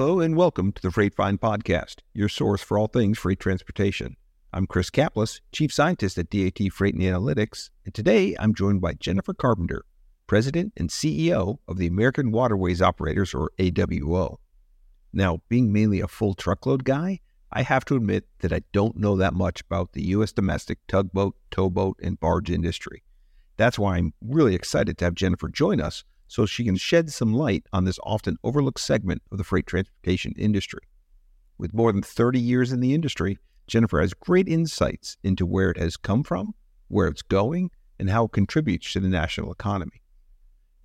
Hello and welcome to the Freight Find Podcast, your source for all things freight transportation. I'm Chris Caplice, Chief Scientist at DAT Freight and Analytics, and today I'm joined by Jennifer Carpenter, President and CEO of the American Waterways Operators, or AWO. Now, being mainly a full truckload guy, I have to admit that I don't know that much about the U.S. domestic tugboat, towboat, and barge industry. That's why I'm really excited to have Jennifer join us so she can shed some light on this often overlooked segment of the freight transportation industry. With more than 30 years in the industry, Jennifer has great insights into where it has come from, where it's going, and how it contributes to the national economy.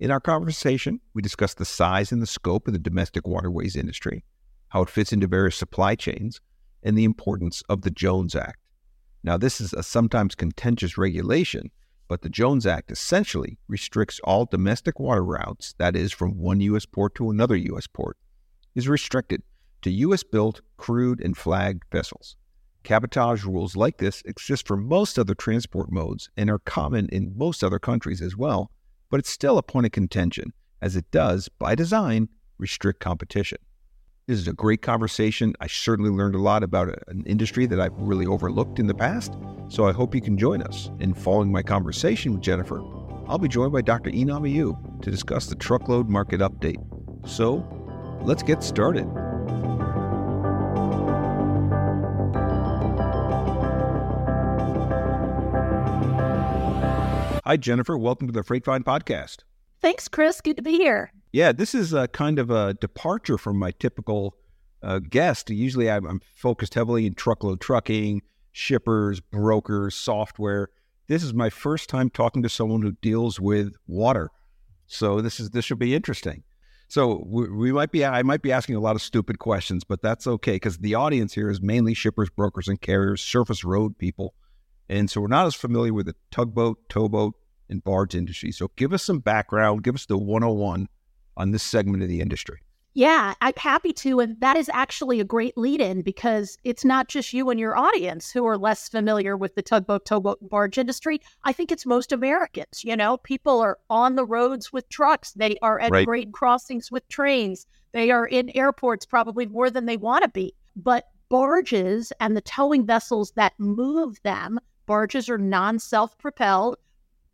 In our conversation, we discuss the size and the scope of the domestic waterways industry, how it fits into various supply chains, and the importance of the Jones Act. Now, this is a sometimes contentious regulation but the Jones Act essentially restricts all domestic water routes, that is, from one U.S. port to another U.S. port, is restricted to U.S. built, crewed, and flagged vessels. Cabotage rules like this exist for most other transport modes and are common in most other countries as well, but it's still a point of contention, as it does, by design, restrict competition. This is a great conversation. I certainly learned a lot about an industry that I've really overlooked in the past. So I hope you can join us. In following my conversation with Jennifer, I'll be joined by Dr. Enam Ayub to discuss the truckload market update. So let's get started. Hi, Jennifer. Welcome to the Freight Find podcast. Thanks, Chris. Good to be here. Yeah, this is a kind of a departure from my typical uh, guest. Usually I'm, I'm focused heavily in truckload trucking, shippers, brokers, software. This is my first time talking to someone who deals with water. So this is this should be interesting. So we, we, might be I might be asking a lot of stupid questions, but that's okay because the audience here is mainly shippers, brokers, and carriers, surface road people, and so we're not as familiar with the tugboat, towboat, and barge industry. So give us some background, give us the 101 on this segment of the industry. Yeah, I'm happy to. And that is actually a great lead in because it's not just you and your audience who are less familiar with the tugboat, towboat, barge industry. I think it's most Americans. You know, people are on the roads with trucks, they are at right. grade crossings with trains, they are in airports probably more than they want to be. But barges and the towing vessels that move them, barges are non self propelled.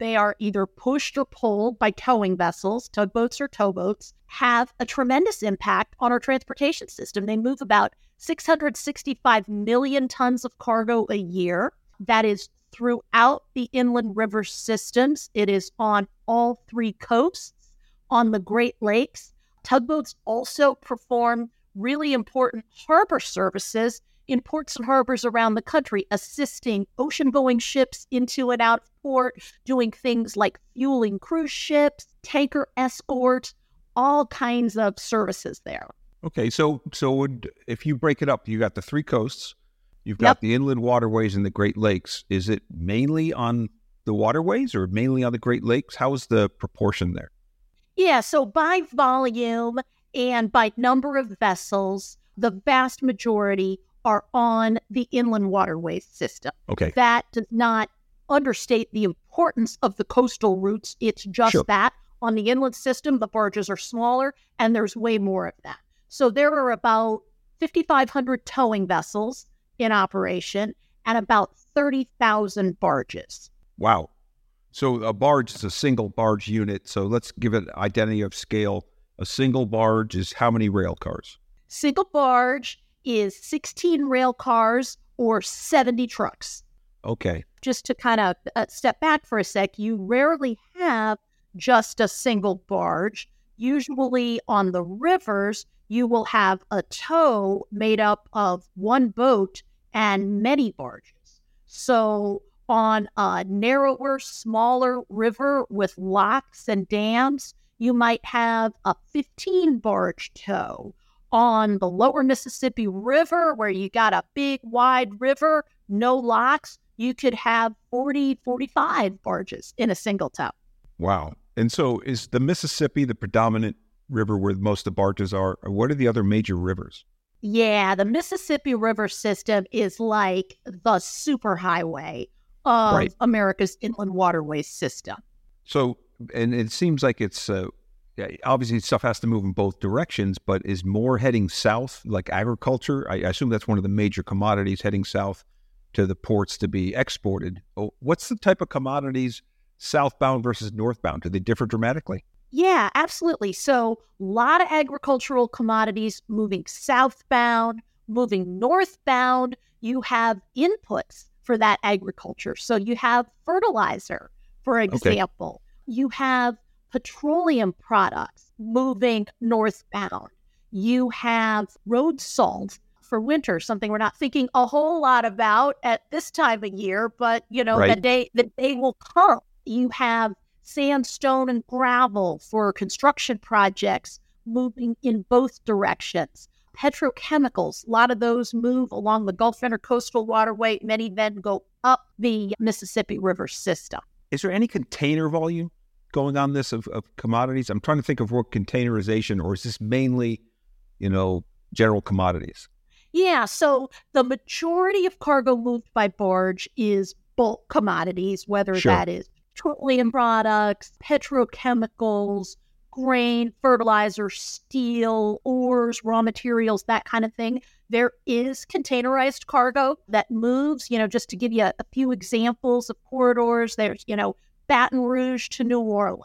They are either pushed or pulled by towing vessels, tugboats or towboats, have a tremendous impact on our transportation system. They move about 665 million tons of cargo a year. That is throughout the inland river systems. It is on all three coasts, on the Great Lakes. Tugboats also perform really important harbor services in ports and harbors around the country, assisting ocean going ships into and out of port, doing things like fueling cruise ships, tanker escort, all kinds of services there. Okay, so so would if you break it up, you got the three coasts, you've got yep. the inland waterways and the Great Lakes. Is it mainly on the waterways or mainly on the Great Lakes? How is the proportion there? Yeah, so by volume and by number of vessels, the vast majority are on the inland waterways system. Okay. That does not understate the importance of the coastal routes. It's just sure. that on the inland system, the barges are smaller and there's way more of that. So there are about 5,500 towing vessels in operation and about 30,000 barges. Wow. So a barge is a single barge unit. So let's give it identity of scale. A single barge is how many rail cars? Single barge is 16 rail cars or 70 trucks. Okay. Just to kind of uh, step back for a sec, you rarely have just a single barge. Usually on the rivers, you will have a tow made up of one boat and many barges. So on a narrower, smaller river with locks and dams, you might have a 15 barge tow on the lower Mississippi River, where you got a big, wide river, no locks, you could have 40, 45 barges in a single tow. Wow. And so is the Mississippi the predominant river where most of the barges are? Or what are the other major rivers? Yeah, the Mississippi River system is like the superhighway of right. America's inland waterways system. So, and it seems like it's uh, obviously stuff has to move in both directions, but is more heading south, like agriculture? I, I assume that's one of the major commodities heading south to the ports to be exported. Oh, what's the type of commodities southbound versus northbound? Do they differ dramatically? Yeah, absolutely. So, a lot of agricultural commodities moving southbound, moving northbound. You have inputs for that agriculture. So, you have fertilizer, for example. Okay. You have petroleum products moving northbound. You have road salt for winter, something we're not thinking a whole lot about at this time of year, but you know, right. the day the day will come. You have sandstone and gravel for construction projects moving in both directions. Petrochemicals, a lot of those move along the Gulf Intracoastal Waterway. Many then go up the Mississippi River system. Is there any container volume going on this of, of commodities? I'm trying to think of what containerization, or is this mainly, you know, general commodities? Yeah, so the majority of cargo moved by barge is bulk commodities, whether sure. that is petroleum products, petrochemicals, grain, fertilizer, steel, ores, raw materials, that kind of thing. There is containerized cargo that moves, you know, just to give you a, a few examples of corridors, there's, you know, Baton Rouge to New Orleans,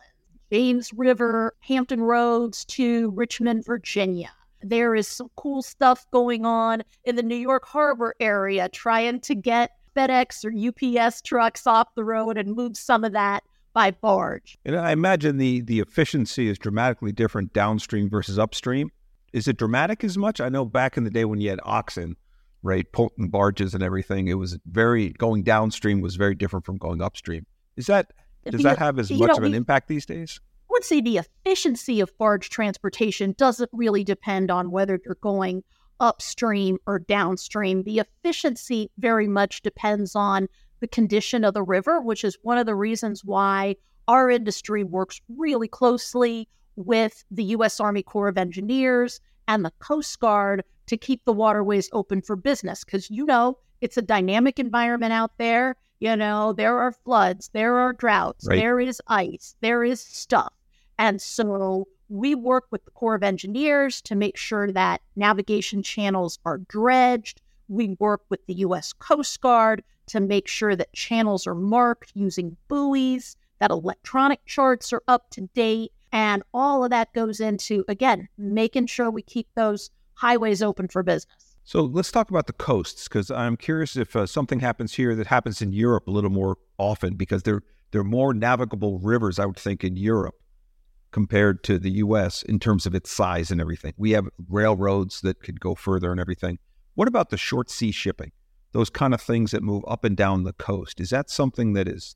James River, Hampton Roads to Richmond, Virginia. There is some cool stuff going on in the New York Harbor area, trying to get FedEx or UPS trucks off the road and move some of that by barge. And I imagine the the efficiency is dramatically different downstream versus upstream. Is it dramatic as much? I know back in the day when you had oxen, right, pulling barges and everything, it was very going downstream was very different from going upstream. Is that does that have as much know, of an we, impact these days? I would say the efficiency of barge transportation doesn't really depend on whether you're going upstream or downstream. The efficiency very much depends on the condition of the river, which is one of the reasons why our industry works really closely with the U.S. Army Corps of Engineers and the Coast Guard to keep the waterways open for business. Because, you know, it's a dynamic environment out there. You know, there are floods, there are droughts, right. there is ice, there is stuff. And so we work with the Corps of Engineers to make sure that navigation channels are dredged. We work with the U.S. Coast Guard to make sure that channels are marked using buoys, that electronic charts are up to date. And all of that goes into, again, making sure we keep those highways open for business. So let's talk about the coasts because I'm curious if uh, something happens here that happens in Europe a little more often because there, there are more navigable rivers, I would think, in Europe compared to the US in terms of its size and everything. We have railroads that could go further and everything. What about the short sea shipping? Those kind of things that move up and down the coast. Is that something that is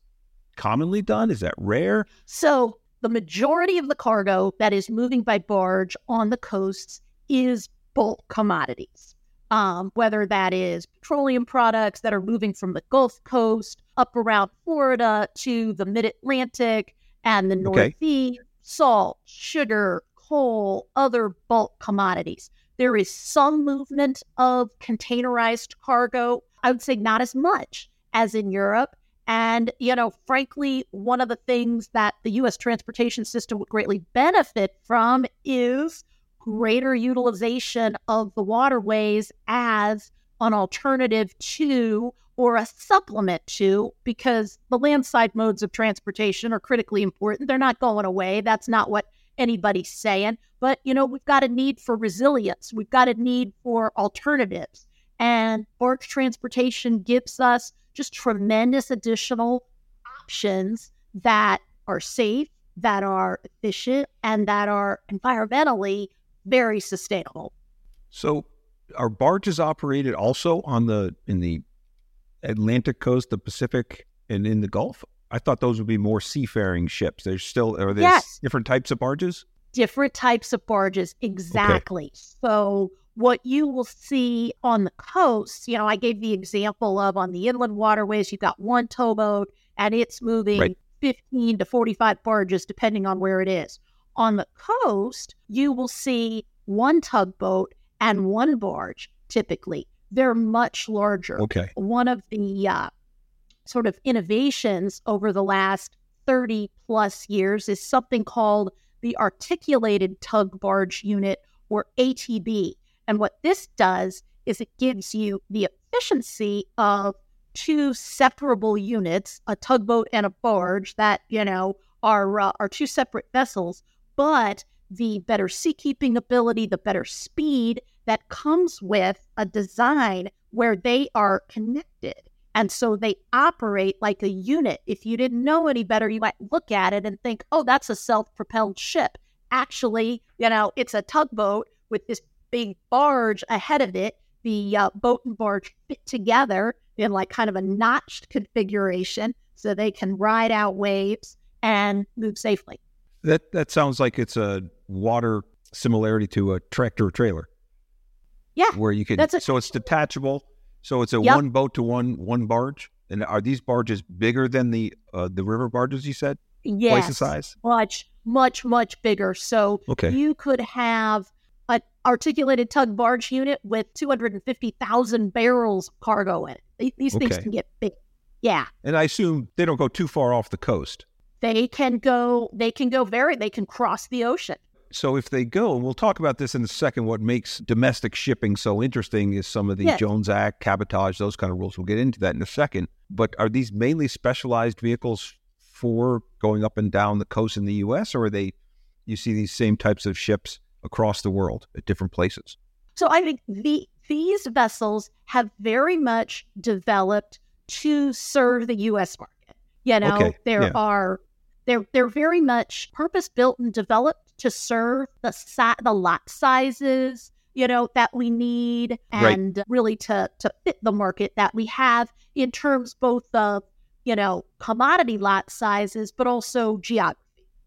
commonly done? Is that rare? So, the majority of the cargo that is moving by barge on the coasts is bulk commodities. Um, whether that is petroleum products that are moving from the Gulf Coast up around Florida to the mid Atlantic and the Northeast, okay salt, sugar, coal, other bulk commodities. There is some movement of containerized cargo. I would say not as much as in Europe. And, you know, frankly, one of the things that the U.S. transportation system would greatly benefit from is greater utilization of the waterways as an alternative to or a supplement to because the landside modes of transportation are critically important. They're not going away. That's not what anybody's saying. But, you know, we've got a need for resilience, we've got a need for alternatives. And barge transportation gives us just tremendous additional options that are safe, that are efficient, and that are environmentally very sustainable. So, are barges operated also on the in the Atlantic coast, the Pacific, and in the Gulf? I thought those would be more seafaring ships. There's still are there yes. different types of barges? Different types of barges, exactly. Okay. So what you will see on the coast, you know, I gave the example of on the inland waterways, you've got one towboat and it's moving right. 15 to 45 barges, depending on where it is. On the coast, you will see one tugboat and one barge typically they're much larger. Okay. One of the uh, sort of innovations over the last 30 plus years is something called the articulated tug barge unit or ATB. And what this does is it gives you the efficiency of two separable units, a tugboat and a barge that, you know, are uh, are two separate vessels, but the better seakeeping ability, the better speed that comes with a design where they are connected. And so they operate like a unit. If you didn't know any better, you might look at it and think, oh, that's a self propelled ship. Actually, you know, it's a tugboat with this big barge ahead of it. The uh, boat and barge fit together in like kind of a notched configuration so they can ride out waves and move safely. That that sounds like it's a water similarity to a tractor trailer. Yeah, where you can. A, so it's detachable. So it's a yep. one boat to one one barge. And are these barges bigger than the uh, the river barges you said? Yes, twice the size. Much, much, much bigger. So okay. you could have an articulated tug barge unit with two hundred and fifty thousand barrels of cargo in it. These things okay. can get big. Yeah. And I assume they don't go too far off the coast. They can go. They can go very. They can cross the ocean. So if they go, and we'll talk about this in a second, what makes domestic shipping so interesting is some of the yes. Jones Act, cabotage, those kind of rules. We'll get into that in a second. But are these mainly specialized vehicles for going up and down the coast in the U.S., or are they? You see these same types of ships across the world at different places. So I think the, these vessels have very much developed to serve the U.S. market. You know, okay. there yeah. are they're they're very much purpose built and developed to serve the sa- the lot sizes, you know, that we need and right. really to to fit the market that we have in terms both of, you know, commodity lot sizes but also geography.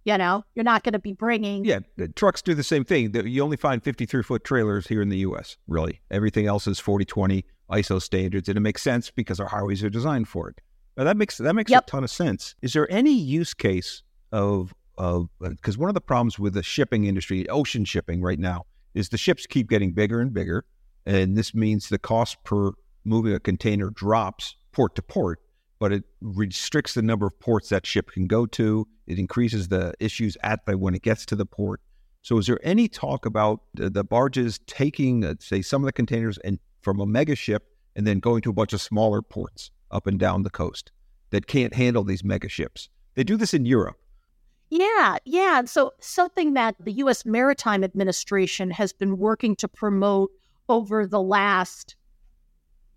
You know, you're not going to be bringing. Yeah, trucks do the same thing. You only find 53 foot trailers here in the U.S., really. Everything else is 40 20 ISO standards, and it makes sense because our highways are designed for it. Now, that makes that makes yep. a ton of sense. Is there any use case of of because uh, one of the problems with the shipping industry, ocean shipping right now, is the ships keep getting bigger and bigger, and this means the cost per moving a container drops port to port, but it restricts the number of ports that ship can go to. It increases the issues at the when it gets to the port. So, is there any talk about the, the barges taking, uh, say, some of the containers and from a mega ship and then going to a bunch of smaller ports? Up and down the coast that can't handle these mega ships. They do this in Europe. Yeah, yeah. And so something that the U.S. Maritime Administration has been working to promote over the last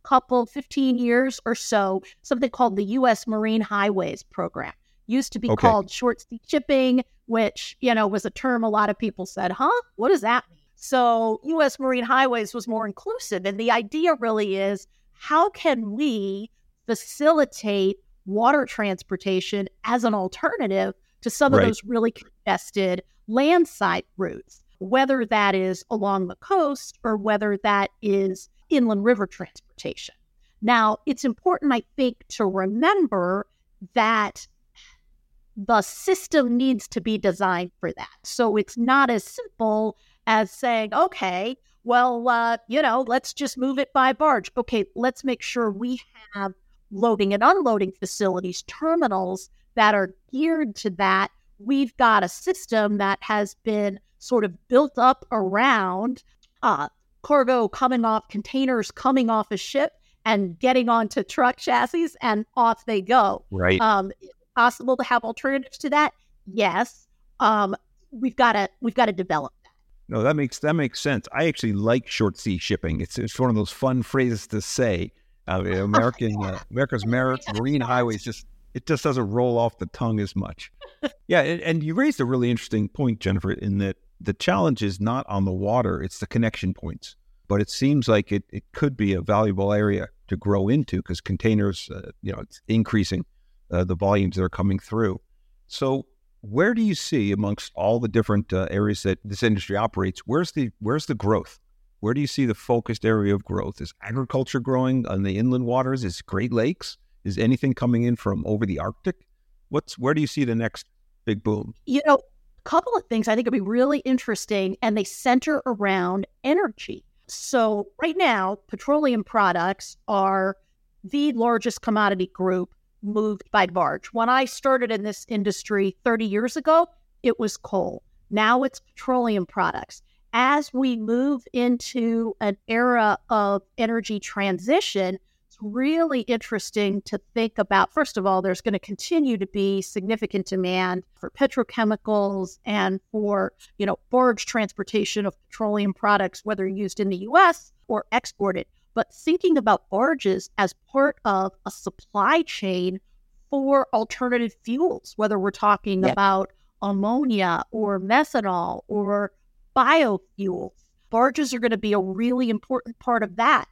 couple, 15 years or so, something called the U.S. Marine Highways Program. Used to be okay. called short sea shipping, which, you know, was a term a lot of people said, huh? What does that mean? So U.S. Marine Highways was more inclusive. And the idea really is how can we facilitate water transportation as an alternative to some right. of those really congested landside routes, whether that is along the coast or whether that is inland river transportation. Now, it's important, I think, to remember that the system needs to be designed for that. So it's not as simple as saying, okay, well, uh, you know, let's just move it by barge. Okay, let's make sure we have loading and unloading facilities, terminals that are geared to that. We've got a system that has been sort of built up around uh, cargo coming off, containers coming off a ship and getting onto truck chassis, and off they go. Right. Um, possible to have alternatives to that? Yes. Um, we've got to we've got to develop that. No, that makes that makes sense. I actually like short sea shipping. It's it's one of those fun phrases to say uh, American uh, America's mar- marine highways just it just doesn't roll off the tongue as much. Yeah, and, and you raised a really interesting point, Jennifer, in that the challenge is not on the water; it's the connection points. But it seems like it, it could be a valuable area to grow into because containers, uh, you know, it's increasing uh, the volumes that are coming through. So, where do you see amongst all the different uh, areas that this industry operates? Where's the where's the growth? Where do you see the focused area of growth? Is agriculture growing on the inland waters? Is Great Lakes? Is anything coming in from over the Arctic? What's where do you see the next big boom? You know, a couple of things I think would be really interesting, and they center around energy. So right now, petroleum products are the largest commodity group moved by barge. When I started in this industry 30 years ago, it was coal. Now it's petroleum products. As we move into an era of energy transition, it's really interesting to think about. First of all, there's going to continue to be significant demand for petrochemicals and for, you know, barge transportation of petroleum products, whether used in the US or exported. But thinking about barges as part of a supply chain for alternative fuels, whether we're talking yep. about ammonia or methanol or biofuels. Barges are going to be a really important part of that.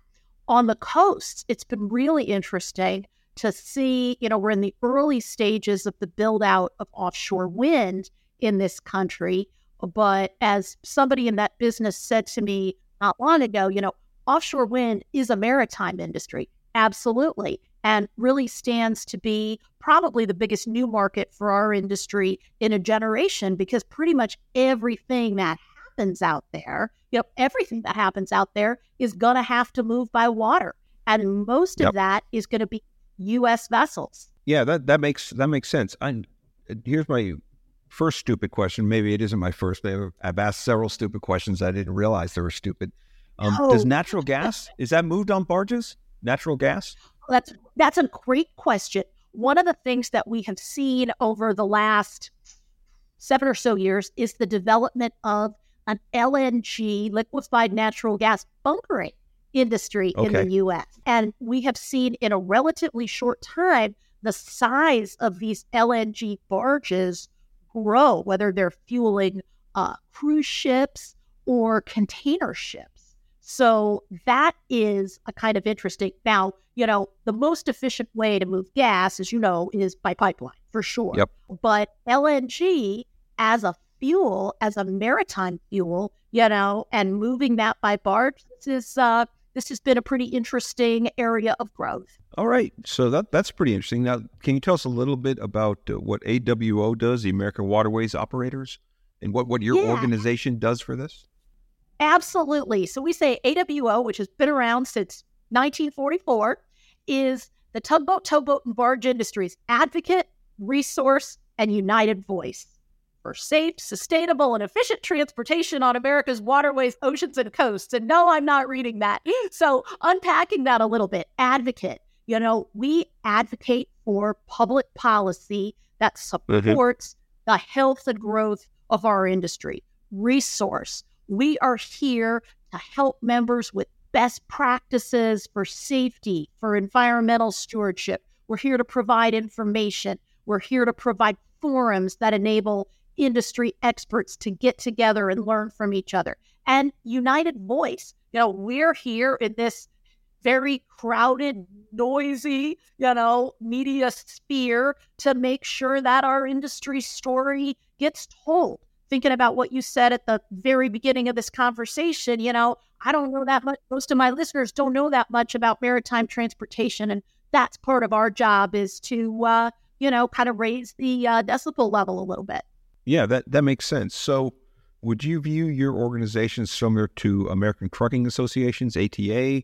On the coast, it's been really interesting to see, you know, we're in the early stages of the build out of offshore wind in this country. But as somebody in that business said to me not long ago, you know, offshore wind is a maritime industry. Absolutely and really stands to be probably the biggest new market for our industry in a generation because pretty much everything that happens out there, you know, everything that happens out there is going to have to move by water. And most yep. of that is going to be US vessels. Yeah, that that makes that makes sense. I'm here's my first stupid question. Maybe it isn't my first. I've asked several stupid questions I didn't realize they were stupid. Um. Does natural gas is that moved on barges? Natural gas? That's that's a great question. One of the things that we have seen over the last seven or so years is the development of an LNG, liquefied natural gas bunkering industry okay. in the US. And we have seen in a relatively short time the size of these LNG barges grow, whether they're fueling uh, cruise ships or container ships. So that is a kind of interesting. Now, you know, the most efficient way to move gas, as you know, is by pipeline for sure. Yep. But LNG as a fuel, as a maritime fuel, you know, and moving that by barge, this is uh, this has been a pretty interesting area of growth. All right, so that that's pretty interesting. Now, can you tell us a little bit about uh, what AWO does, the American Waterways Operators, and what what your yeah. organization does for this? Absolutely. So we say AWO, which has been around since 1944, is the tugboat, towboat, and barge industry's advocate, resource, and united voice for safe, sustainable, and efficient transportation on America's waterways, oceans, and coasts. And no, I'm not reading that. So, unpacking that a little bit, advocate. You know, we advocate for public policy that mm-hmm. supports mm-hmm. the health and growth of our industry. Resource. We are here to help members with best practices for safety, for environmental stewardship. We're here to provide information. We're here to provide forums that enable industry experts to get together and learn from each other. And United Voice, you know, we're here in this very crowded, noisy, you know, media sphere to make sure that our industry story gets told thinking about what you said at the very beginning of this conversation, you know, I don't know that much. Most of my listeners don't know that much about maritime transportation. And that's part of our job is to, uh, you know, kind of raise the uh, decibel level a little bit. Yeah, that, that makes sense. So, would you view your organization similar to American Trucking Associations, ATA,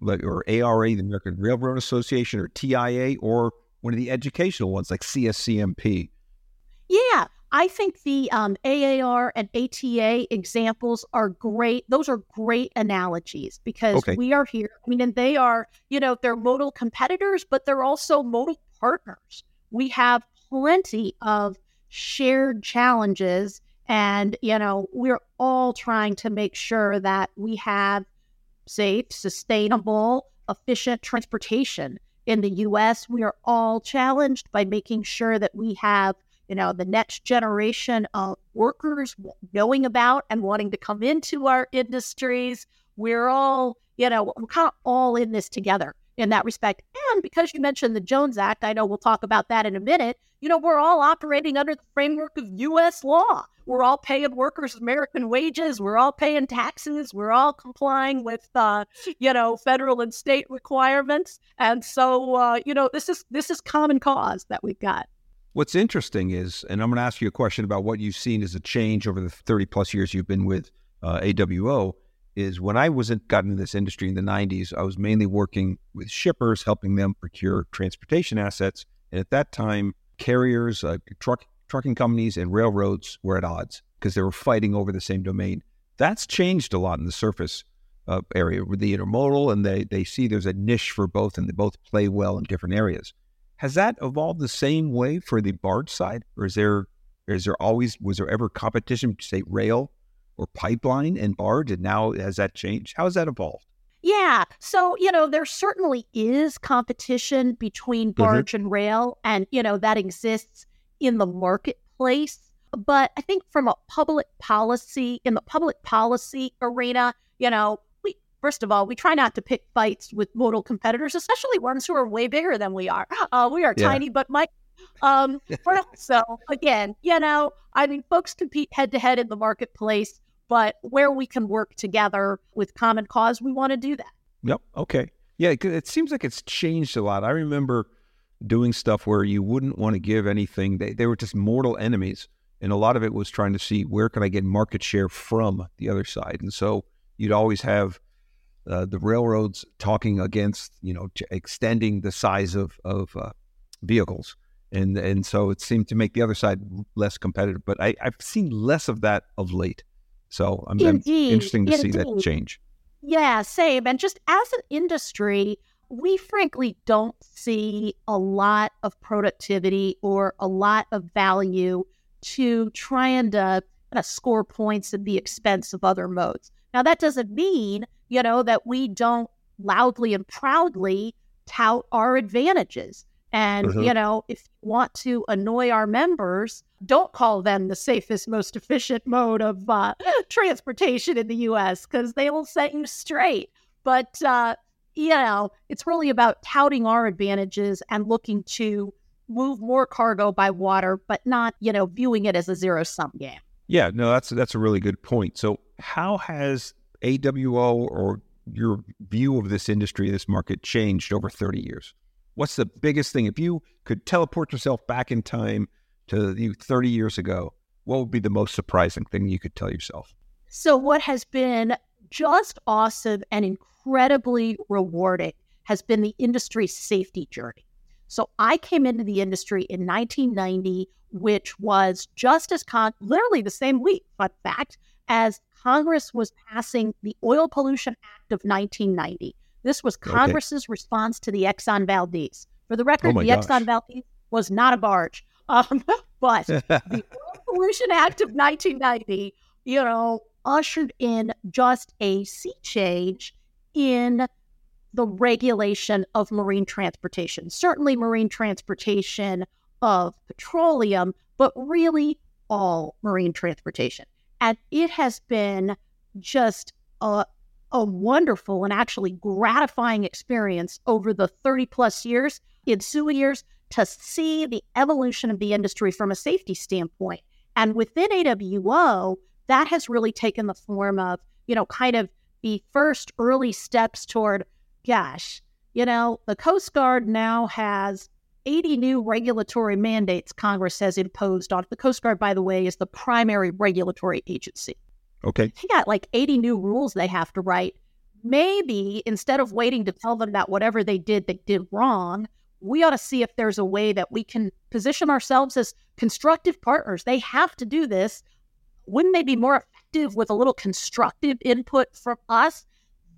or ARA, the American Railroad Association, or TIA, or one of the educational ones like CSCMP? Yeah, I think the um, AAR and ATA examples are great. Those are great analogies because okay. we are here. I mean, and they are, you know, they're modal competitors, but they're also modal partners. We have plenty of shared challenges. And, you know, we're all trying to make sure that we have safe, sustainable, efficient transportation in the US. We are all challenged by making sure that we have you know, the next generation of workers knowing about and wanting to come into our industries. We're all, you know, we're kind of all in this together in that respect. And because you mentioned the Jones Act, I know we'll talk about that in a minute. You know, we're all operating under the framework of U.S. law. We're all paying workers American wages. We're all paying taxes. We're all complying with, uh, you know, federal and state requirements. And so, uh, you know, this is this is common cause that we've got. What's interesting is, and I'm going to ask you a question about what you've seen as a change over the 30 plus years you've been with uh, AWO, is when I was in, got into this industry in the 90s, I was mainly working with shippers, helping them procure transportation assets. And at that time, carriers, uh, truck trucking companies, and railroads were at odds because they were fighting over the same domain. That's changed a lot in the surface uh, area with the intermodal, and they they see there's a niche for both, and they both play well in different areas. Has that evolved the same way for the barge side, or is there is there always was there ever competition, say rail or pipeline and barge, and now has that changed? How has that evolved? Yeah. So, you know, there certainly is competition between mm-hmm. barge mm-hmm. and rail, and, you know, that exists in the marketplace. But I think from a public policy, in the public policy arena, you know, we, first of all, we try not to pick fights with modal competitors, especially ones who are way bigger than we are. Uh, we are yeah. tiny, but Mike, um, so again, you know, I mean, folks compete head to head in the marketplace but where we can work together with common cause, we want to do that. Yep. Okay. Yeah. It seems like it's changed a lot. I remember doing stuff where you wouldn't want to give anything. They, they were just mortal enemies. And a lot of it was trying to see where can I get market share from the other side. And so you'd always have uh, the railroads talking against, you know, extending the size of, of uh, vehicles. And, and so it seemed to make the other side less competitive. But I, I've seen less of that of late. So I'm, I'm interesting to indeed. see that change. Yeah, same. And just as an industry, we frankly don't see a lot of productivity or a lot of value to trying to uh, kind of score points at the expense of other modes. Now, that doesn't mean, you know, that we don't loudly and proudly tout our advantages. And, mm-hmm. you know, if you want to annoy our members, don't call them the safest, most efficient mode of uh, transportation in the US because they will set you straight. But, uh, you know, it's really about touting our advantages and looking to move more cargo by water, but not, you know, viewing it as a zero sum game. Yeah, no, that's that's a really good point. So, how has AWO or your view of this industry, this market, changed over 30 years? What's the biggest thing? If you could teleport yourself back in time to you 30 years ago, what would be the most surprising thing you could tell yourself? So, what has been just awesome and incredibly rewarding has been the industry safety journey. So, I came into the industry in 1990, which was just as con- literally the same week, fun fact, as Congress was passing the Oil Pollution Act of 1990. This was Congress's okay. response to the Exxon Valdez. For the record, oh the gosh. Exxon Valdez was not a barge. Um, but the Pollution Act of 1990, you know, ushered in just a sea change in the regulation of marine transportation. Certainly, marine transportation of petroleum, but really all marine transportation. And it has been just a, a wonderful and actually gratifying experience over the 30 plus years, ensuing years, to see the evolution of the industry from a safety standpoint. And within AWO, that has really taken the form of, you know, kind of the first early steps toward, gosh, you know, the Coast Guard now has 80 new regulatory mandates Congress has imposed on the Coast Guard, by the way, is the primary regulatory agency. Okay. They got like 80 new rules they have to write. Maybe instead of waiting to tell them that whatever they did, they did wrong, we ought to see if there's a way that we can position ourselves as constructive partners. They have to do this. Wouldn't they be more effective with a little constructive input from us?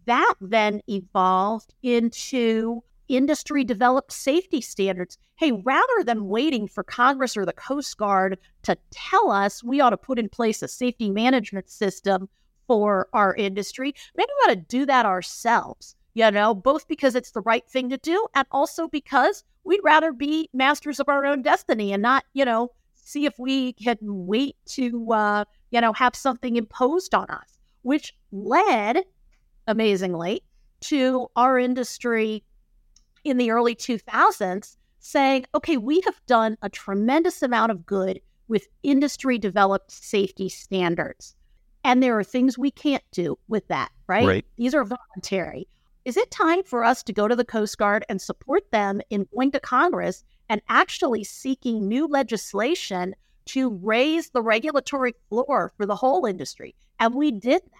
That then evolved into industry developed safety standards. Hey, rather than waiting for Congress or the Coast Guard to tell us we ought to put in place a safety management system for our industry, maybe we ought to do that ourselves, you know, both because it's the right thing to do and also because we'd rather be masters of our own destiny and not, you know, see if we can wait to, uh, you know, have something imposed on us, which led, amazingly, to our industry in the early 2000s saying, okay, we have done a tremendous amount of good with industry developed safety standards. And there are things we can't do with that, right? right? These are voluntary. Is it time for us to go to the Coast Guard and support them in going to Congress and actually seeking new legislation to raise the regulatory floor for the whole industry? And we did that.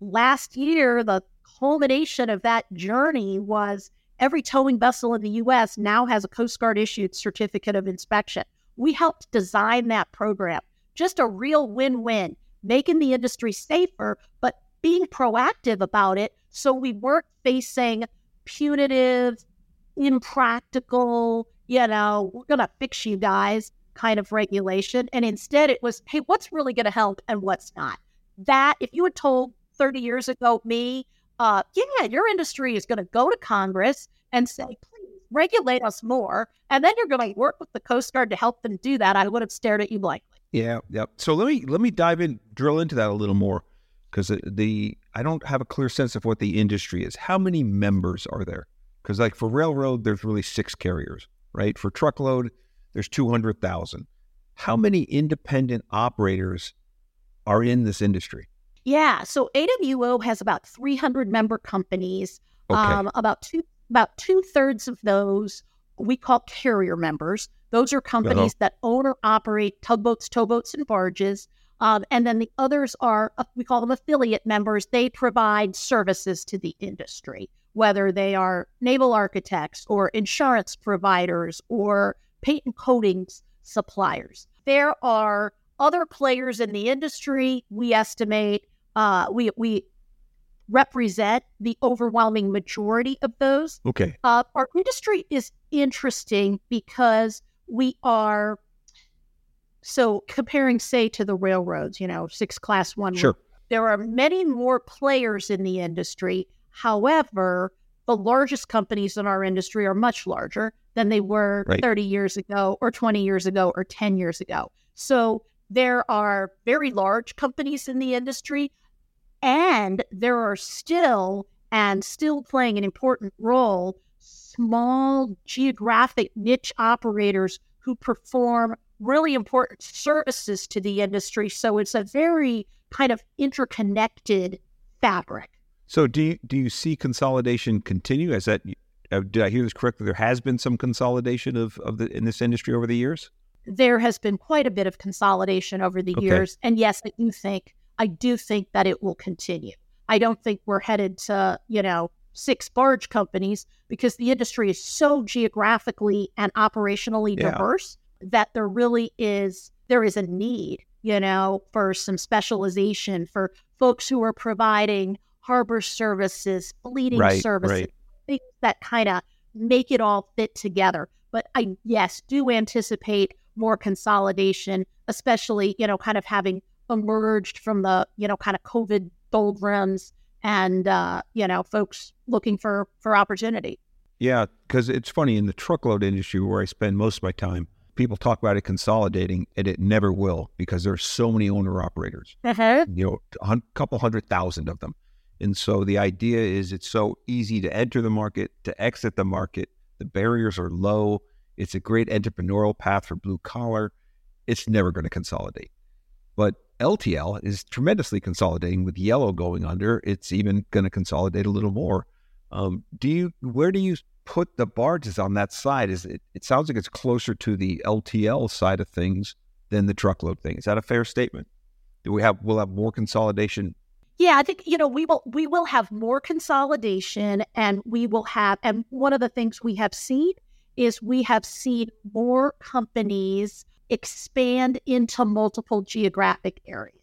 Last year, the culmination of that journey was Every towing vessel in the U.S. now has a Coast Guard issued certificate of inspection. We helped design that program just a real win win, making the industry safer, but being proactive about it so we weren't facing punitive, impractical, you know, we're going to fix you guys kind of regulation. And instead it was, hey, what's really going to help and what's not? That, if you had told 30 years ago me, uh, yeah, your industry is going to go to Congress and say, please regulate us more. And then you're going to work with the Coast Guard to help them do that. I would have stared at you blankly. Yeah, yep. So let me let me dive in, drill into that a little more, because the I don't have a clear sense of what the industry is. How many members are there? Because like for railroad, there's really six carriers, right? For truckload, there's two hundred thousand. How many independent operators are in this industry? Yeah, so AWO has about 300 member companies. Okay. Um, about two about two thirds of those we call carrier members. Those are companies Uh-huh. that own or operate tugboats, towboats, and barges. Um, and then the others are uh, we call them affiliate members. They provide services to the industry, whether they are naval architects or insurance providers or paint and coatings suppliers. There are other players in the industry. We estimate uh, we we represent the overwhelming majority of those. Okay. Uh, our industry is interesting because we are so comparing, say, to the railroads. You know, six class one. Sure. There are many more players in the industry. However, the largest companies in our industry are much larger than they were Right. 30 years ago, or 20 years ago, or 10 years ago. So there are very large companies in the industry, and there are still and still playing an important role small geographic niche operators who perform really important services to the industry. So it's a very kind of interconnected fabric. So do you, do you see consolidation continue? Is that uh, did I hear this correctly? There has been some consolidation of, of the in this industry over the years. There has been quite a bit of consolidation over the Okay. years. And yes, I do think I do think that it will continue. I don't think we're headed to, you know, six barge companies because the industry is so geographically and operationally Yeah. diverse that there really is there is a need, you know, for some specialization for folks who are providing harbor services, fleeting Right, services, right. things that kind of make it all fit together. But I yes, do anticipate more consolidation, especially, you know, kind of having emerged from the, you know, kind of COVID doldrums and uh, you know, folks looking for for opportunity. Yeah, because it's funny in the truckload industry where I spend most of my time. People talk about it consolidating, and it never will because there's so many owner operators. Uh-huh. You know, a couple hundred thousand of them, and so the idea is it's so easy to enter the market, to exit the market. The barriers are low. It's a great entrepreneurial path for blue collar. It's never going to consolidate. But LTL is tremendously consolidating with Yellow going under. It's even going to consolidate a little more. Um, do you where do you put the barges on that side? Is it? It sounds like it's closer to the LTL side of things than the truckload thing. Is that a fair statement? Do we have we'll have more consolidation? Yeah, I think you know we will we will have more consolidation, and we will have. And one of the things we have seen is we have seen more companies expand into multiple geographic areas.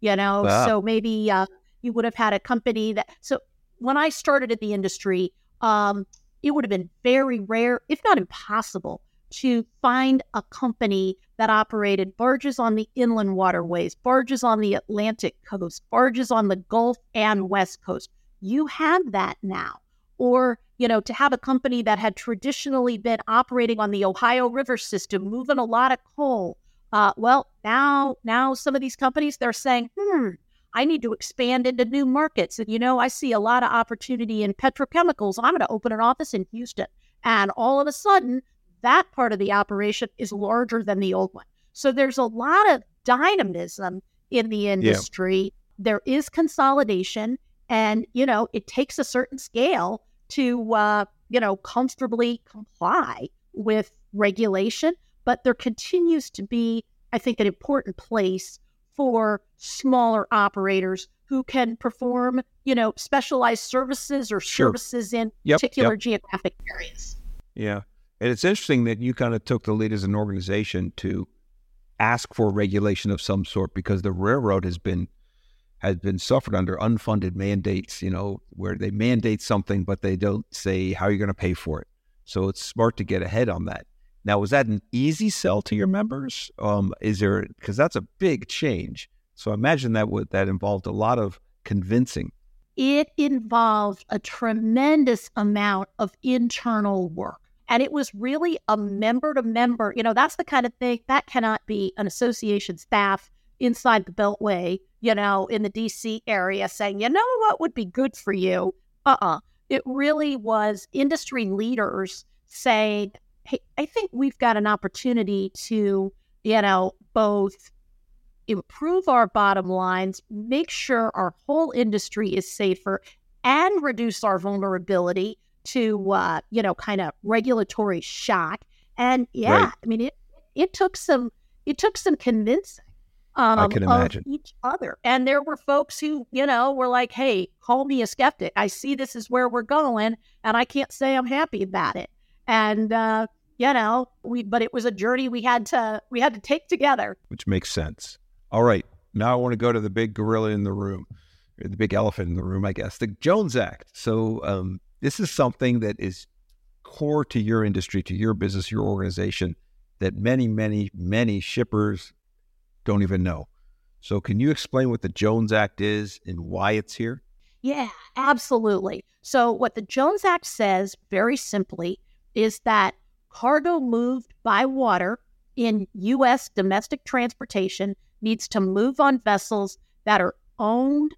You know, Wow. so maybe uh, you would have had a company that. So when I started in the industry, um, it would have been very rare, if not impossible, to find a company that operated barges on the inland waterways, barges on the Atlantic coast, barges on the Gulf and West Coast. You have that now. Or, you know, to have a company that had traditionally been operating on the Ohio River system, moving a lot of coal. Uh, well, now, now some of these companies they're saying, hmm, I need to expand into new markets. And you know, I see a lot of opportunity in petrochemicals. I'm going to open an office in Houston. And all of a sudden, that part of the operation is larger than the old one. So there's a lot of dynamism in the industry. There is consolidation, and you know, it takes a certain scale to uh, you know comfortably comply with regulation. But there continues to be, I think, an important place for smaller operators who can perform, you know, specialized services or Sure. services in Yep, particular yep. geographic areas. Yeah. And it's interesting that you kind of took the lead as an organization to ask for regulation of some sort because the railroad has been has been suffered under unfunded mandates, you know, where they mandate something but they don't say how you're going to pay for it. So it's smart to get ahead on that. Now, was that an easy sell to your members? Um, is there because that's a big change. So I imagine that would that involved a lot of convincing. It involved a tremendous amount of internal work. And it was really a member to member, you know, that's the kind of thing that cannot be an association staff inside the Beltway, you know, in the DC area saying, you know what would be good for you? Uh uh-uh. uh It really was industry leaders saying, hey, I think we've got an opportunity to, you know, both improve our bottom lines, make sure our whole industry is safer, and reduce our vulnerability to, uh, you know, kind of regulatory shock. And yeah, right. I mean, it it took some it took some convincing um, I can imagine. each other. And there were folks who, you know, were like, hey, call me a skeptic. I see this is where we're going, and I can't say I'm happy about it. And, uh, you know, we, but it was a journey we had to, we had to take together. Which makes sense. All right. Now I want to go to the big gorilla in the room, the big elephant in the room, I guess, the Jones Act. So um, this is something that is core to your industry, to your business, your organization, that many, many, many shippers, don't even know. So, can you explain what the Jones Act is and why it's here? Yeah, absolutely. So, what the Jones Act says very simply is that cargo moved by water in U.S. domestic transportation needs to move on vessels that are owned,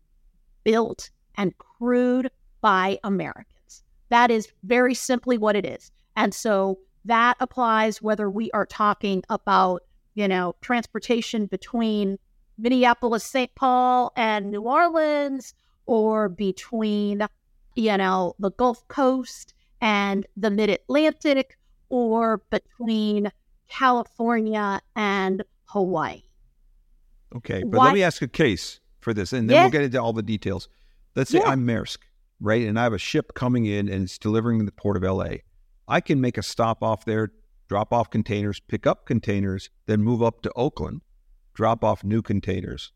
built, and crewed by Americans. That is very simply what it is. And so that applies whether we are talking about you know, transportation between Minneapolis, St. Paul, and New Orleans, or between, you know, the Gulf Coast and the Mid Atlantic, or between California and Hawaii. Okay, but let me ask a case for this, and then we'll get into all the details. Let's say yeah. I'm Maersk, right? And I have a ship coming in and it's delivering in the port of LA. I can make a stop off there drop off containers, pick up containers, then move up to Oakland, drop off new containers,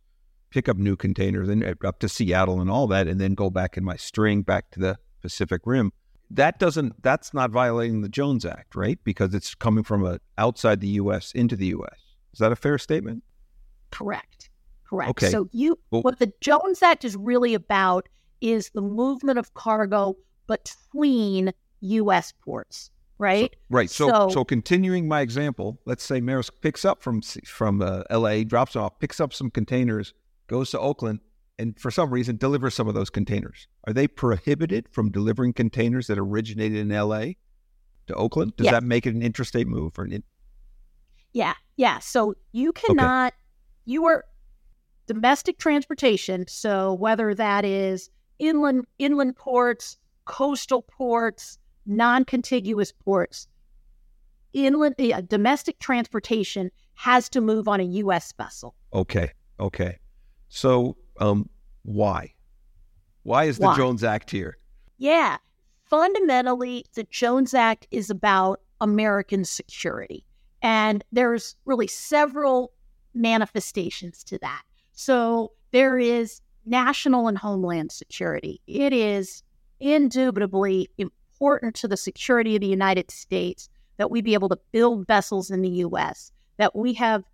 pick up new containers, and up to Seattle and all that, and then go back in my string back to the Pacific Rim. That doesn't. That's not violating the Jones Act, right? Because it's coming from a, outside the U.S. into the U.S. Is that a fair statement? Correct. Correct. Okay. So you, well, what the Jones Act is really about is the movement of cargo between U.S. ports right? So, right. So, so, so continuing my example, let's say Maersk picks up from from uh, L.A., drops off, picks up some containers, goes to Oakland, and for some reason delivers some of those containers. Are they prohibited from delivering containers that originated in L.A. to Oakland? Does that make it an interstate move or an? In- yeah, yeah. So you cannot. Okay. You are domestic transportation. So whether that is inland inland ports, coastal ports non contiguous ports, inland uh, domestic transportation has to move on a U.S. vessel. Okay. Okay. So, um, why? Why is the why? Jones Act here? Yeah. Fundamentally, the Jones Act is about American security. And there's really several manifestations to that. So there is national and homeland security. It is indubitably important to the security of the United States that we be able to build vessels in the U.S., that we have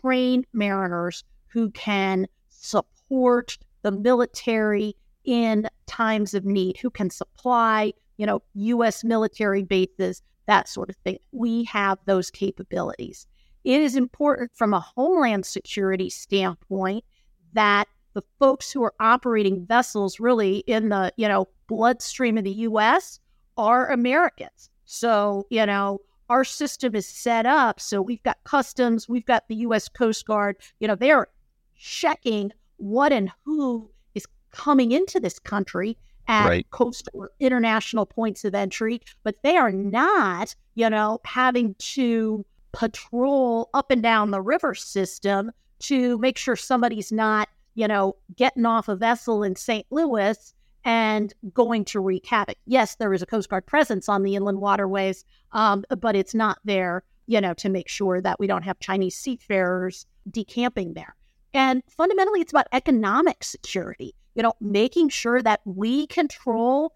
trained mariners who can support the military in times of need, who can supply, you know, U.S. military bases, that sort of thing. We have those capabilities. It is important from a homeland security standpoint that the folks who are operating vessels really in the, you know, bloodstream of the U.S are Americans. So, you know, our system is set up so we've got customs, we've got the U.S. Coast Guard. You know, they're checking what and who is coming into this country at right. coastal or international points of entry, but they are not, you know, having to patrol up and down the river system to make sure somebody's not, you know, getting off a vessel in St. Louis and going to wreak havoc. Yes, there is a Coast Guard presence on the inland waterways, um, but it's not there you know, to make sure that we don't have Chinese seafarers decamping there. And fundamentally, it's about economic security, you know, making sure that we control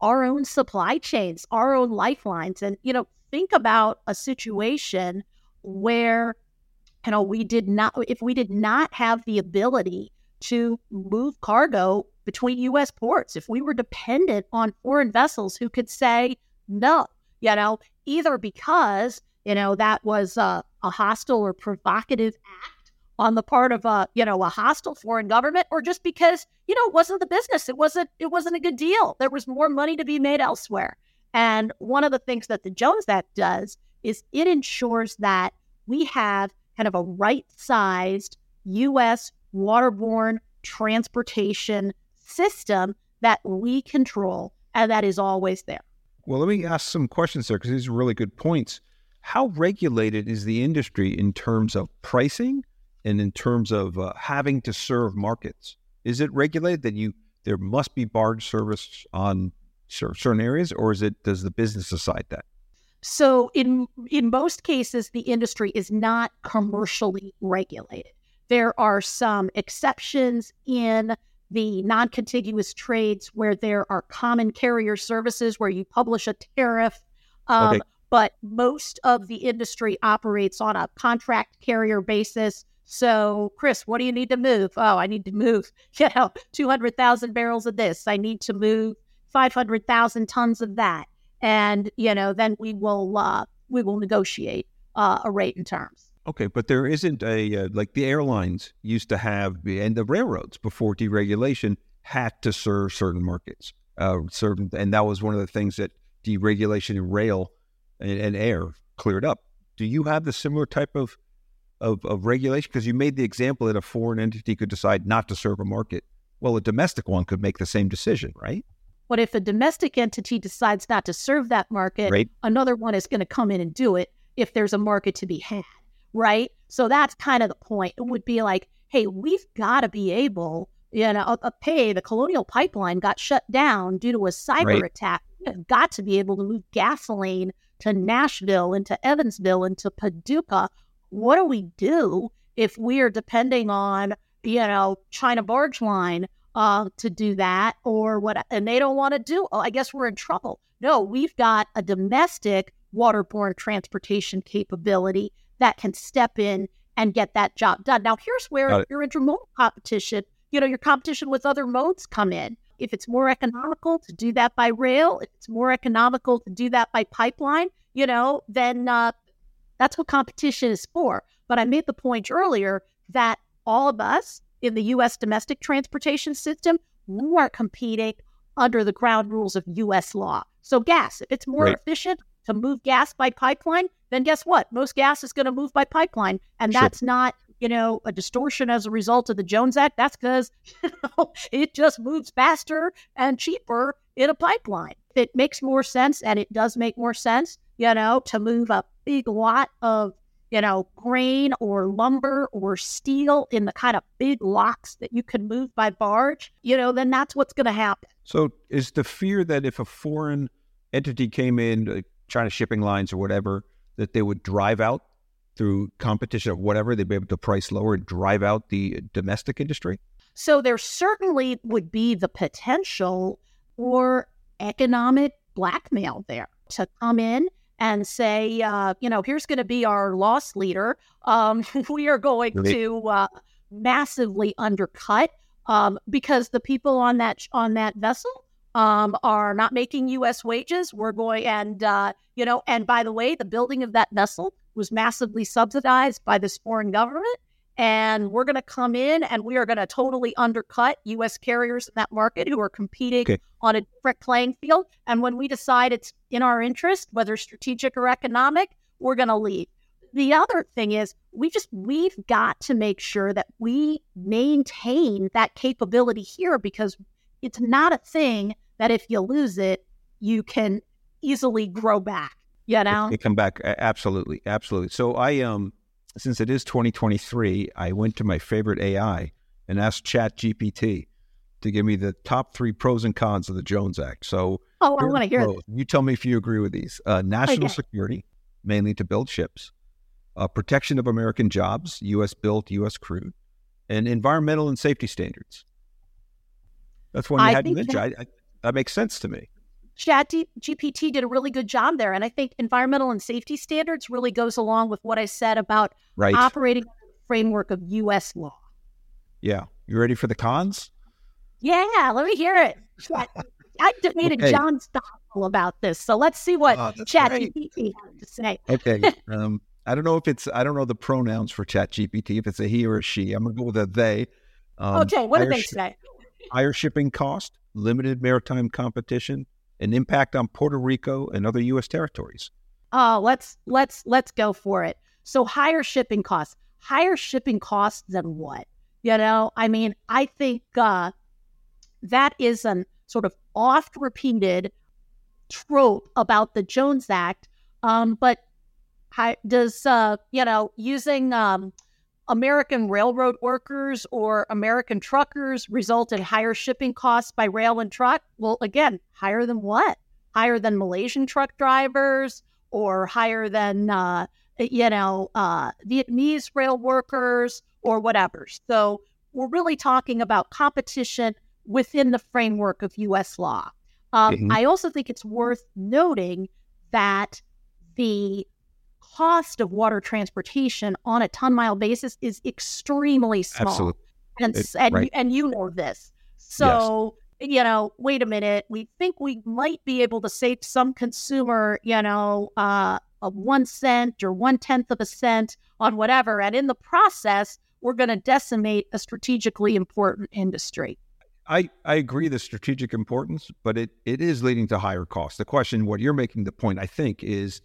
our own supply chains, our own lifelines. And, you know, think about a situation where, you know, we did not, if we did not have the ability to move cargo between U.S. ports, if we were dependent on foreign vessels who could say no, you know, either because, you know, that was a, a hostile or provocative act on the part of a, you know, a hostile foreign government, or just because, you know, it wasn't the business. It wasn't, it wasn't a good deal. There was more money to be made elsewhere. And one of the things that the Jones Act does is it ensures that we have kind of a right sized U.S. waterborne transportation system that we control and that is always there. Well, let me ask some questions there because these are really good points. How regulated is the industry in terms of pricing and in terms of uh, having to serve markets? Is it regulated that you there must be barge service on certain areas, or is it does the business decide that? So in in most cases, the industry is not commercially regulated. There are some exceptions in the non contiguous trades where there are common carrier services where you publish a tariff. Um, okay. But most of the industry operates on a contract carrier basis. So, Chris, what do you need to move? Oh, I need to move, you know, 200,000 barrels of this. I need to move 500,000 tons of that. And, you know, then we will, uh, we will negotiate uh, a rate and terms. Okay, but there isn't a uh, like the airlines used to have, and the railroads before deregulation had to serve certain markets. Uh, certain, and that was one of the things that deregulation in rail and, and air cleared up. Do you have the similar type of of, of regulation? Because you made the example that a foreign entity could decide not to serve a market. Well, a domestic one could make the same decision, right? But if a domestic entity decides not to serve that market, right. another one is going to come in and do it if there's a market to be had right? So that's kind of the point. It would be like, hey, we've got to be able, you know, a, pay the Colonial Pipeline got shut down due to a cyber right. attack. We've got to be able to move gasoline to Nashville and to Evansville and to Paducah. What do we do if we are depending on, you know, China Barge Line uh, to do that or what? And they don't want to do. Oh, I guess we're in trouble. No, we've got a domestic waterborne transportation capability that can step in and get that job done. Now, here's where your intermodal competition, you know, your competition with other modes come in. If it's more economical to do that by rail, if it's more economical to do that by pipeline, you know, then uh, that's what competition is for. But I made the point earlier that all of us in the U.S. domestic transportation system, we are competing under the ground rules of U.S. law. So, gas, if it's more right. efficient to move gas by pipeline, then guess what? Most gas is going to move by pipeline. And sure. that's not, you know, a distortion as a result of the Jones Act. That's because you know, it just moves faster and cheaper in a pipeline. It makes more sense, and it does make more sense, you know, to move a big lot of, you know, grain or lumber or steel in the kind of big locks that you can move by barge, you know, then that's what's going to happen. So is the fear that if a foreign entity came in, China shipping lines or whatever, that they would drive out through competition of whatever, they'd be able to price lower and drive out the domestic industry? So there certainly would be the potential for economic blackmail there to come in and say, uh, you know, here's going to be our loss leader. Um, we are going to uh, massively undercut um, because the people on that on that vessel um, are not making U.S. wages. We're going and uh, you know, and by the way, the building of that vessel was massively subsidized by this foreign government. And we're going to come in and we are going to totally undercut U.S. carriers in that market who are competing okay. on a different playing field. And when we decide it's in our interest, whether strategic or economic, we're going to leave. The other thing is we just we've got to make sure that we maintain that capability here because it's not a thing that if you lose it, you can easily grow back. You know, come back absolutely, absolutely. So I um, since it is 2023, I went to my favorite AI and asked Chat GPT to give me the top three pros and cons of the Jones Act. So, oh, I want to hear. You tell me if you agree with these. Uh, national okay. security, mainly to build ships, uh, protection of American jobs, U.S. built, U.S. crewed, and environmental and safety standards. That's one you I hadn't mentioned. That, I, I, that makes sense to me. Chat GPT did a really good job there. And I think environmental and safety standards really goes along with what I said about right. operating framework of U.S. law. Yeah. You ready for the cons? Yeah, let me hear it. I debated okay. John Stockdale about this, so let's see what oh, ChatGPT has to say. Okay. Um, I don't know if it's I don't know the pronouns for Chat GPT, if it's a he or a she. I'm gonna go with a they. Um, okay, what do they sh- say? Higher shipping cost, limited maritime competition, an impact on Puerto Rico and other U.S. territories. Oh, let's let's let's go for it. So higher shipping costs. Higher shipping costs than what? You know, I mean, I think uh, that is an sort of oft repeated trope about the Jones Act. Um, but how, does, uh, you know, using um, American railroad workers or American truckers result in higher shipping costs by rail and truck? Well, again, higher than what? Higher than Malaysian truck drivers or higher than, uh, you know, uh, Vietnamese rail workers or whatever. So we're really talking about competition within the framework of U.S. law. Um, mm-hmm. I also think it's worth noting that the cost of water transportation on a ton mile basis is extremely small. Absolutely. And, it, and, right. and you know this. So, yes. you know, wait a minute. We think we might be able to save some consumer, you know, uh, a one cent or one tenth of a cent on whatever. And in the process, we're going to decimate a strategically important industry. I, I agree the strategic importance, but it, it is leading to higher costs. The question, what you're making the point, I think, is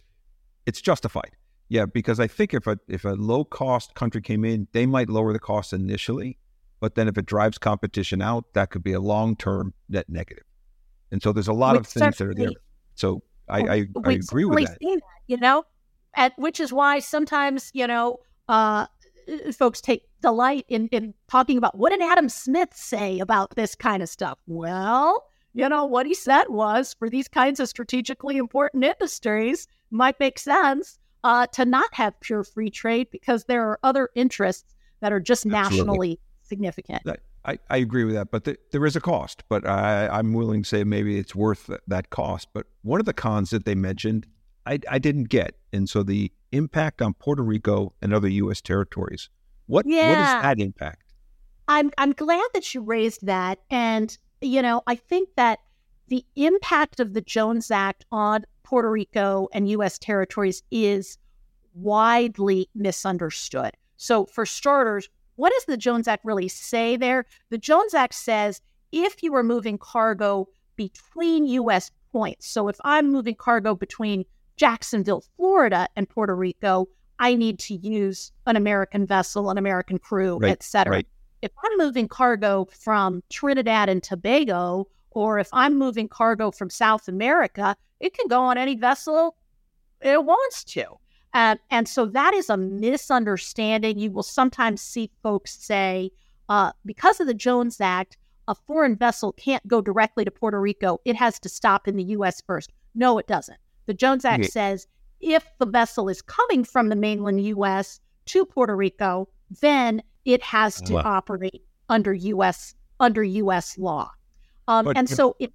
it's justified. Yeah, because I think if a if a low cost country came in, they might lower the cost initially, but then if it drives competition out, that could be a long term net negative. And so there's a lot of things that are there. So I, I, I agree with that. that. You know, at, which is why sometimes you know uh, folks take delight in, in talking about what did Adam Smith say about this kind of stuff? Well, you know, what he said was for these kinds of strategically important industries, might make sense uh, to not have pure free trade because there are other interests that are just Absolutely. nationally significant. I, I agree with that, but the, there is a cost. But I, I'm willing to say maybe it's worth that cost. But one of the cons that they mentioned, I, I didn't get. And so the impact on Puerto Rico and other U.S. territories. What yeah. what is that impact? I'm I'm glad that you raised that, and you know I think that the impact of the Jones Act on Puerto Rico and U.S. territories is widely misunderstood. So, for starters, what does the Jones Act really say there? The Jones Act says if you are moving cargo between U.S. points, so if I'm moving cargo between Jacksonville, Florida, and Puerto Rico, I need to use an American vessel, an American crew, right, etc. Right. If I'm moving cargo from Trinidad and Tobago, or if I'm moving cargo from South America, it can go on any vessel it wants to. Uh, and so that is a misunderstanding. You will sometimes see folks say, uh, because of the Jones Act, a foreign vessel can't go directly to Puerto Rico. It has to stop in the U.S. first. No, it doesn't. The Jones Act yeah. says if the vessel is coming from the mainland U.S. to Puerto Rico, then it has to operate under U.S. under U.S. law. Um, and so, it,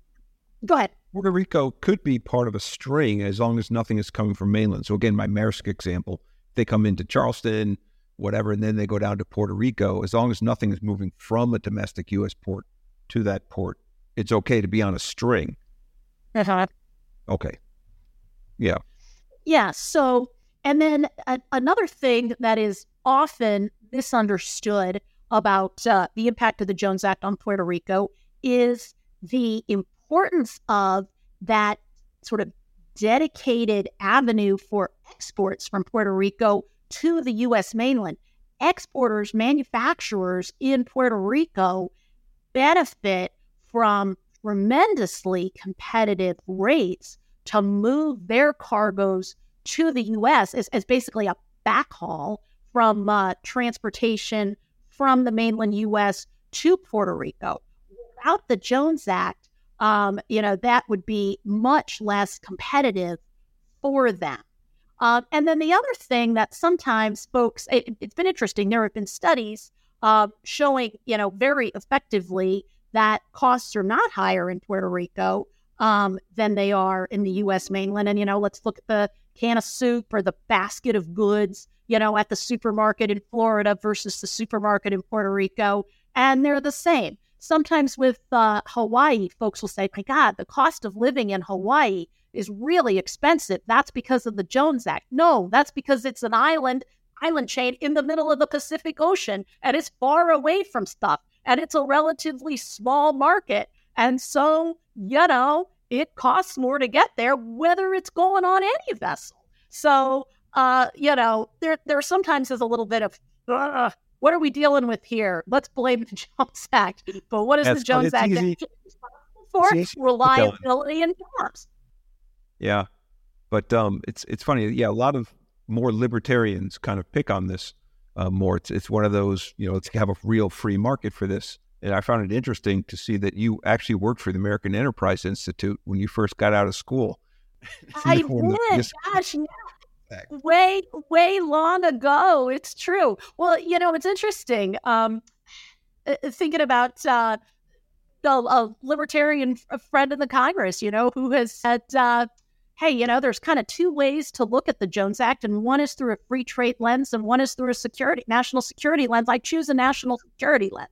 go ahead. Puerto Rico could be part of a string as long as nothing is coming from mainland. So again, my Maersk example, they come into Charleston, whatever, and then they go down to Puerto Rico. As long as nothing is moving from a domestic U.S. port to that port, it's okay to be on a string. Uh-huh. Okay. Yeah. Yeah. So, and then another thing that is often misunderstood about uh, the impact of the Jones Act on Puerto Rico is the importance of that sort of dedicated avenue for exports from Puerto Rico to the U.S. mainland. Exporters, manufacturers in Puerto Rico benefit from tremendously competitive rates to move their cargoes to the U.S. as, as basically a backhaul from uh, transportation from the mainland U.S. to Puerto Rico. Without the Jones Act, um, you know, that would be much less competitive for them. Um, and then the other thing that sometimes folks, it, has been interesting. There have been studies uh, showing, you know, very effectively that costs are not higher in Puerto Rico um, than they are in the U.S. mainland. And you know, let's look at the can of soup or the basket of goods, you know, at the supermarket in Florida versus the supermarket in Puerto Rico, and they're the same. Sometimes with uh, Hawaii, folks will say, "My God, the cost of living in Hawaii." is really expensive. That's because of the Jones Act. No, that's because it's an island island chain in the middle of the Pacific Ocean and it's far away from stuff and it's a relatively small market. And so, you know, it costs more to get there, whether it's going on any vessel. So, uh, you know, there there sometimes is a little bit of what are we dealing with here? Let's blame the Jones Act. But what is the Jones Act for? Reliability and norms. Yeah, but um, it's it's funny. Yeah, a lot of more libertarians kind of pick on this uh, more. It's it's one of those you know let's have a real free market for this. And I found it interesting to see that you actually worked for the American Enterprise Institute when you first got out of school. I did. Gosh, yeah. Way way long ago. It's true. Well, you know, it's interesting. Um, uh, uh, thinking about uh, a, a libertarian friend in the Congress, you know, who has said, uh, hey, you know, there's kind of two ways to look at the Jones Act, and one is through a free trade lens, and one is through a security national security lens. I choose a national security lens.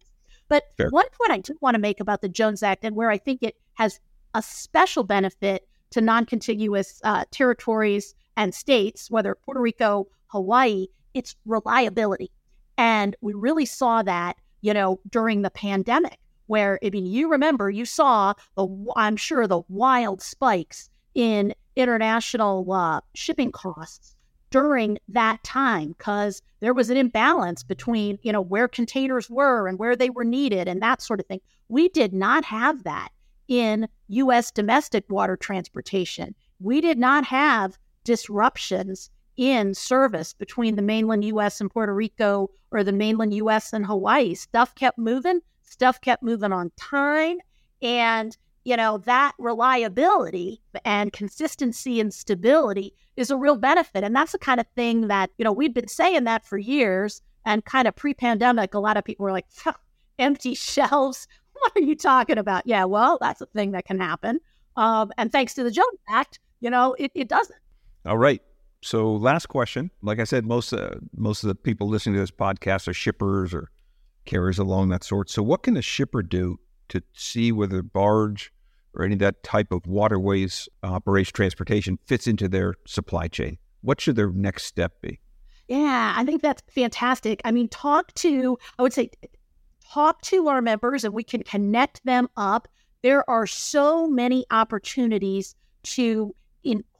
But Fair. one point I do want to make about the Jones Act, and where I think it has a special benefit to non-contiguous uh, territories and states, whether Puerto Rico, Hawaii, it's reliability, and we really saw that, you know, during the pandemic, where I mean, you remember, you saw the, I'm sure, the wild spikes in international uh, shipping costs during that time because there was an imbalance between you know where containers were and where they were needed and that sort of thing. We did not have that in us domestic water transportation. We did not have disruptions in service between the mainland us and puerto rico or the mainland us and hawaii stuff kept moving stuff kept moving on time and you know, that reliability and consistency and stability is a real benefit. And that's the kind of thing that, you know, we've been saying that for years. And kind of pre pandemic, a lot of people were like, empty shelves. What are you talking about? Yeah, well, that's a thing that can happen. Um, and thanks to the Jones Act, you know, it, it doesn't. All right. So, last question. Like I said, most uh, most of the people listening to this podcast are shippers or carriers along that sort. So, what can a shipper do to see whether barge or any of that type of waterways operation transportation fits into their supply chain? What should their next step be? Yeah, I think that's fantastic. I mean, talk to, I would say, talk to our members and we can connect them up. There are so many opportunities to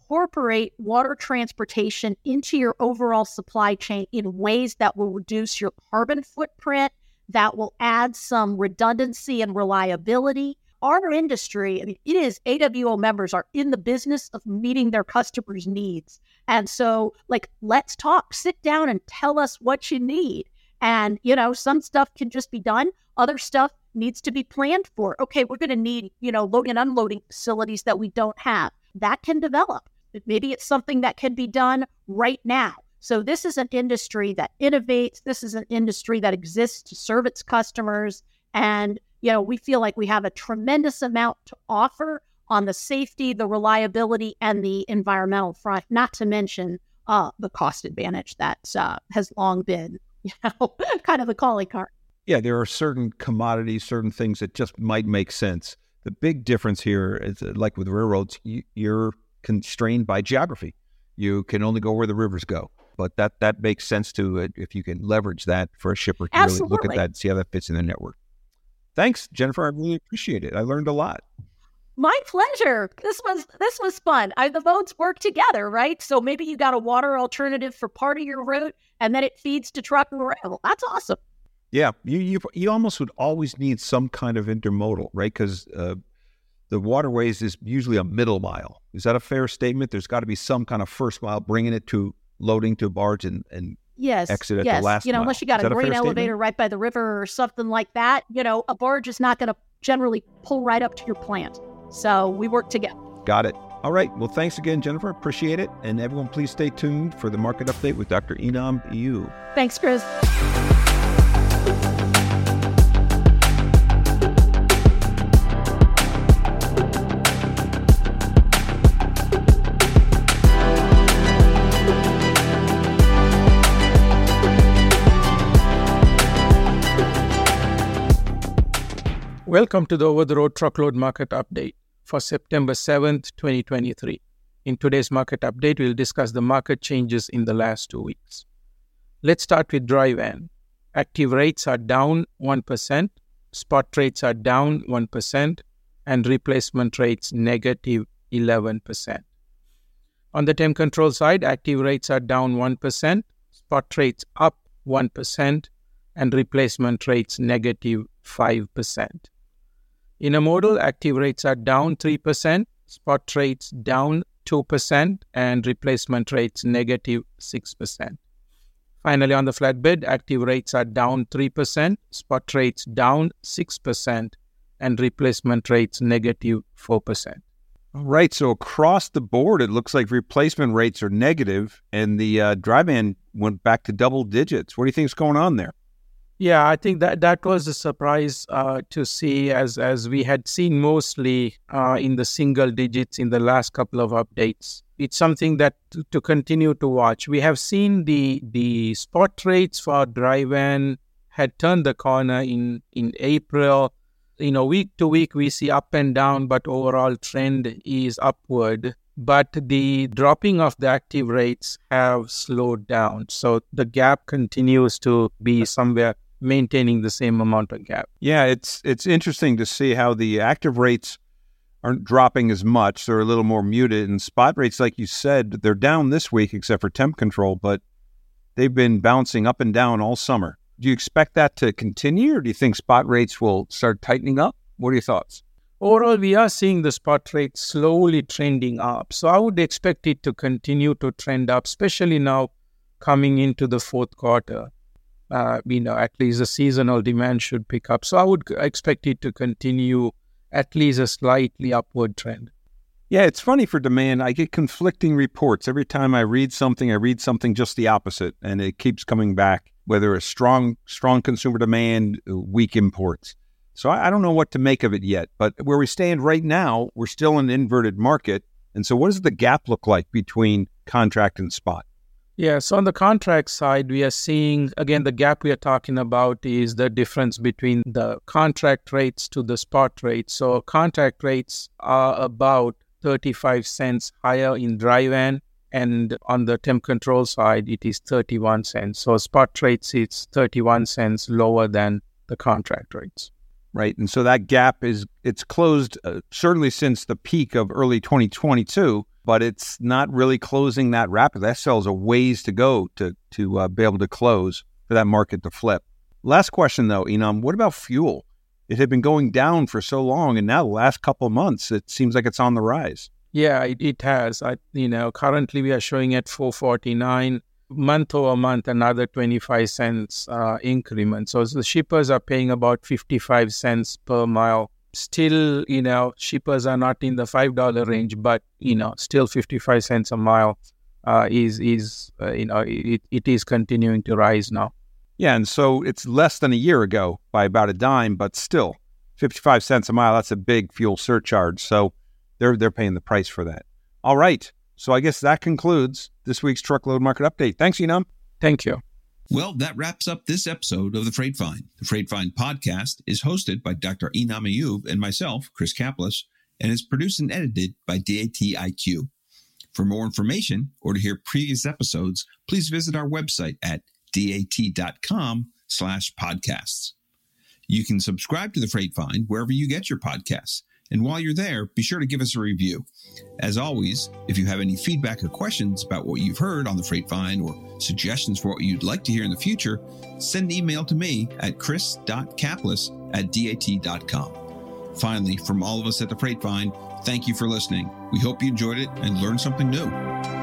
incorporate water transportation into your overall supply chain in ways that will reduce your carbon footprint, that will add some redundancy and reliability. Our industry, I mean, it is AWO members are in the business of meeting their customers' needs. And so, like, let's talk, sit down and tell us what you need. And, you know, some stuff can just be done, other stuff needs to be planned for. Okay, we're going to need, you know, loading and unloading facilities that we don't have. That can develop. Maybe it's something that can be done right now. So this is an industry that innovates. This is an industry that exists to serve its customers. And, you know, we feel like we have a tremendous amount to offer on the safety, the reliability, and the environmental front, not to mention uh, the cost advantage that uh, has long been, you know, kind of the calling card. Yeah, there are certain commodities, certain things that just might make sense. The big difference here is uh, like with railroads, you're constrained by geography. You can only go where the rivers go but that that makes sense to it if you can leverage that for a shipper to Absolutely. really look at that and see how that fits in the network. Thanks, Jennifer. I really appreciate it. I learned a lot. My pleasure. This was this was fun. I, the boats work together, right? So maybe you got a water alternative for part of your route, and then it feeds to truck and rail. That's awesome. Yeah, you you you almost would always need some kind of intermodal, right? Because uh, the waterways is usually a middle mile. Is that a fair statement? There's got to be some kind of first mile bringing it to loading to a barge and, and yes, exit at yes. the last You know, mile. unless you got is a great elevator statement? right by the river or something like that, you know, a barge is not going to generally pull right up to your plant. So we work together. Got it. All right. Well, thanks again, Jennifer. Appreciate it. And everyone, please stay tuned for the market update with Dr. Inam Ayub. Thanks, Chris. Welcome to the Over the Road Truckload Market Update for September 7th, 2023. In today's market update, we'll discuss the market changes in the last two weeks. Let's start with dry van. Active rates are down 1%, spot rates are down 1%, and replacement rates negative 11%. On the temp control side, active rates are down 1%, spot rates up 1%, and replacement rates negative 5%. Intermodal active rates are down 3%, spot rates down 2%, and replacement rates negative 6%. Finally, on the flatbed, active rates are down 3%, spot rates down 6%, and replacement rates negative 4%. All right. So across the board, it looks like replacement rates are negative, and the uh, dry van went back to double digits. What do you think is going on there? Yeah, I think that that was a surprise uh, to see, as as we had seen mostly uh, in the single digits in the last couple of updates. It's something that to, to continue to watch. We have seen the the spot rates for dry van had turned the corner in in April. You know, week to week we see up and down, but overall trend is upward but the dropping of the active rates have slowed down. So the gap continues to be somewhere maintaining the same amount of gap. Yeah, it's it's interesting to see how the active rates aren't dropping as much. They're a little more muted. And spot rates, like you said, they're down this week except for temp control, but they've been bouncing up and down all summer. Do you expect that to continue or do you think spot rates will start tightening up? What are your thoughts? Overall, we are seeing the spot rate slowly trending up. So I would expect it to continue to trend up, especially now coming into the fourth quarter uh, you know, at least the seasonal demand should pick up. So I would expect it to continue at least a slightly upward trend. Yeah, it's funny for demand. I get conflicting reports. Every time I read something, I read something just the opposite, and it keeps coming back, whether it's strong, strong consumer demand, uh, weak imports. So I, I don't know what to make of it yet. But where we stand right now, we're still in an inverted market. And so what does the gap look like between contract and spot? Yeah, so on the contract side, we are seeing again the gap we are talking about is the difference between the contract rates to the spot rates. So contract rates are about 35 cents higher in dry van, and on the temp control side, it is 31 cents. So spot rates is 31 cents lower than the contract rates. Right, and so that gap is it's closed uh, certainly since the peak of early 2022 but it's not really closing that rapidly. That still has a ways to go to to uh, be able to close for that market to flip. Last question though, Inam, what about fuel? It had been going down for so long, and now the last couple of months, it seems like it's on the rise. Yeah, it, it has. I, you know, currently we are showing at 449 month over month, another 25 cents uh, increment. So the shippers are paying about 55 cents per mile still, you know, shippers are not in the five dollar range, but you know, still fifty five cents a mile uh, is is uh, you know it, it is continuing to rise now. Yeah, and so it's less than a year ago by about a dime, but still, fifty five cents a mile. That's a big fuel surcharge. So they're they're paying the price for that. All right. So I guess that concludes this week's truckload market update. Thanks, Inam. Thank you. Well, that wraps up this episode of the Freight Find. The Freight Find podcast is hosted by Dr. Inam Ayub and myself, Chris Caplice, and is produced and edited by DATIQ. For more information or to hear previous episodes, please visit our website at dat.com slash podcasts. You can subscribe to the Freight Find wherever you get your podcasts. And while you're there, be sure to give us a review. As always, if you have any feedback or questions about what you've heard on the Freight Find or suggestions for what you'd like to hear in the future, send an email to me at chris.caplice at dat.com. Finally, from all of us at the Freight Find, thank you for listening. We hope you enjoyed it and learned something new.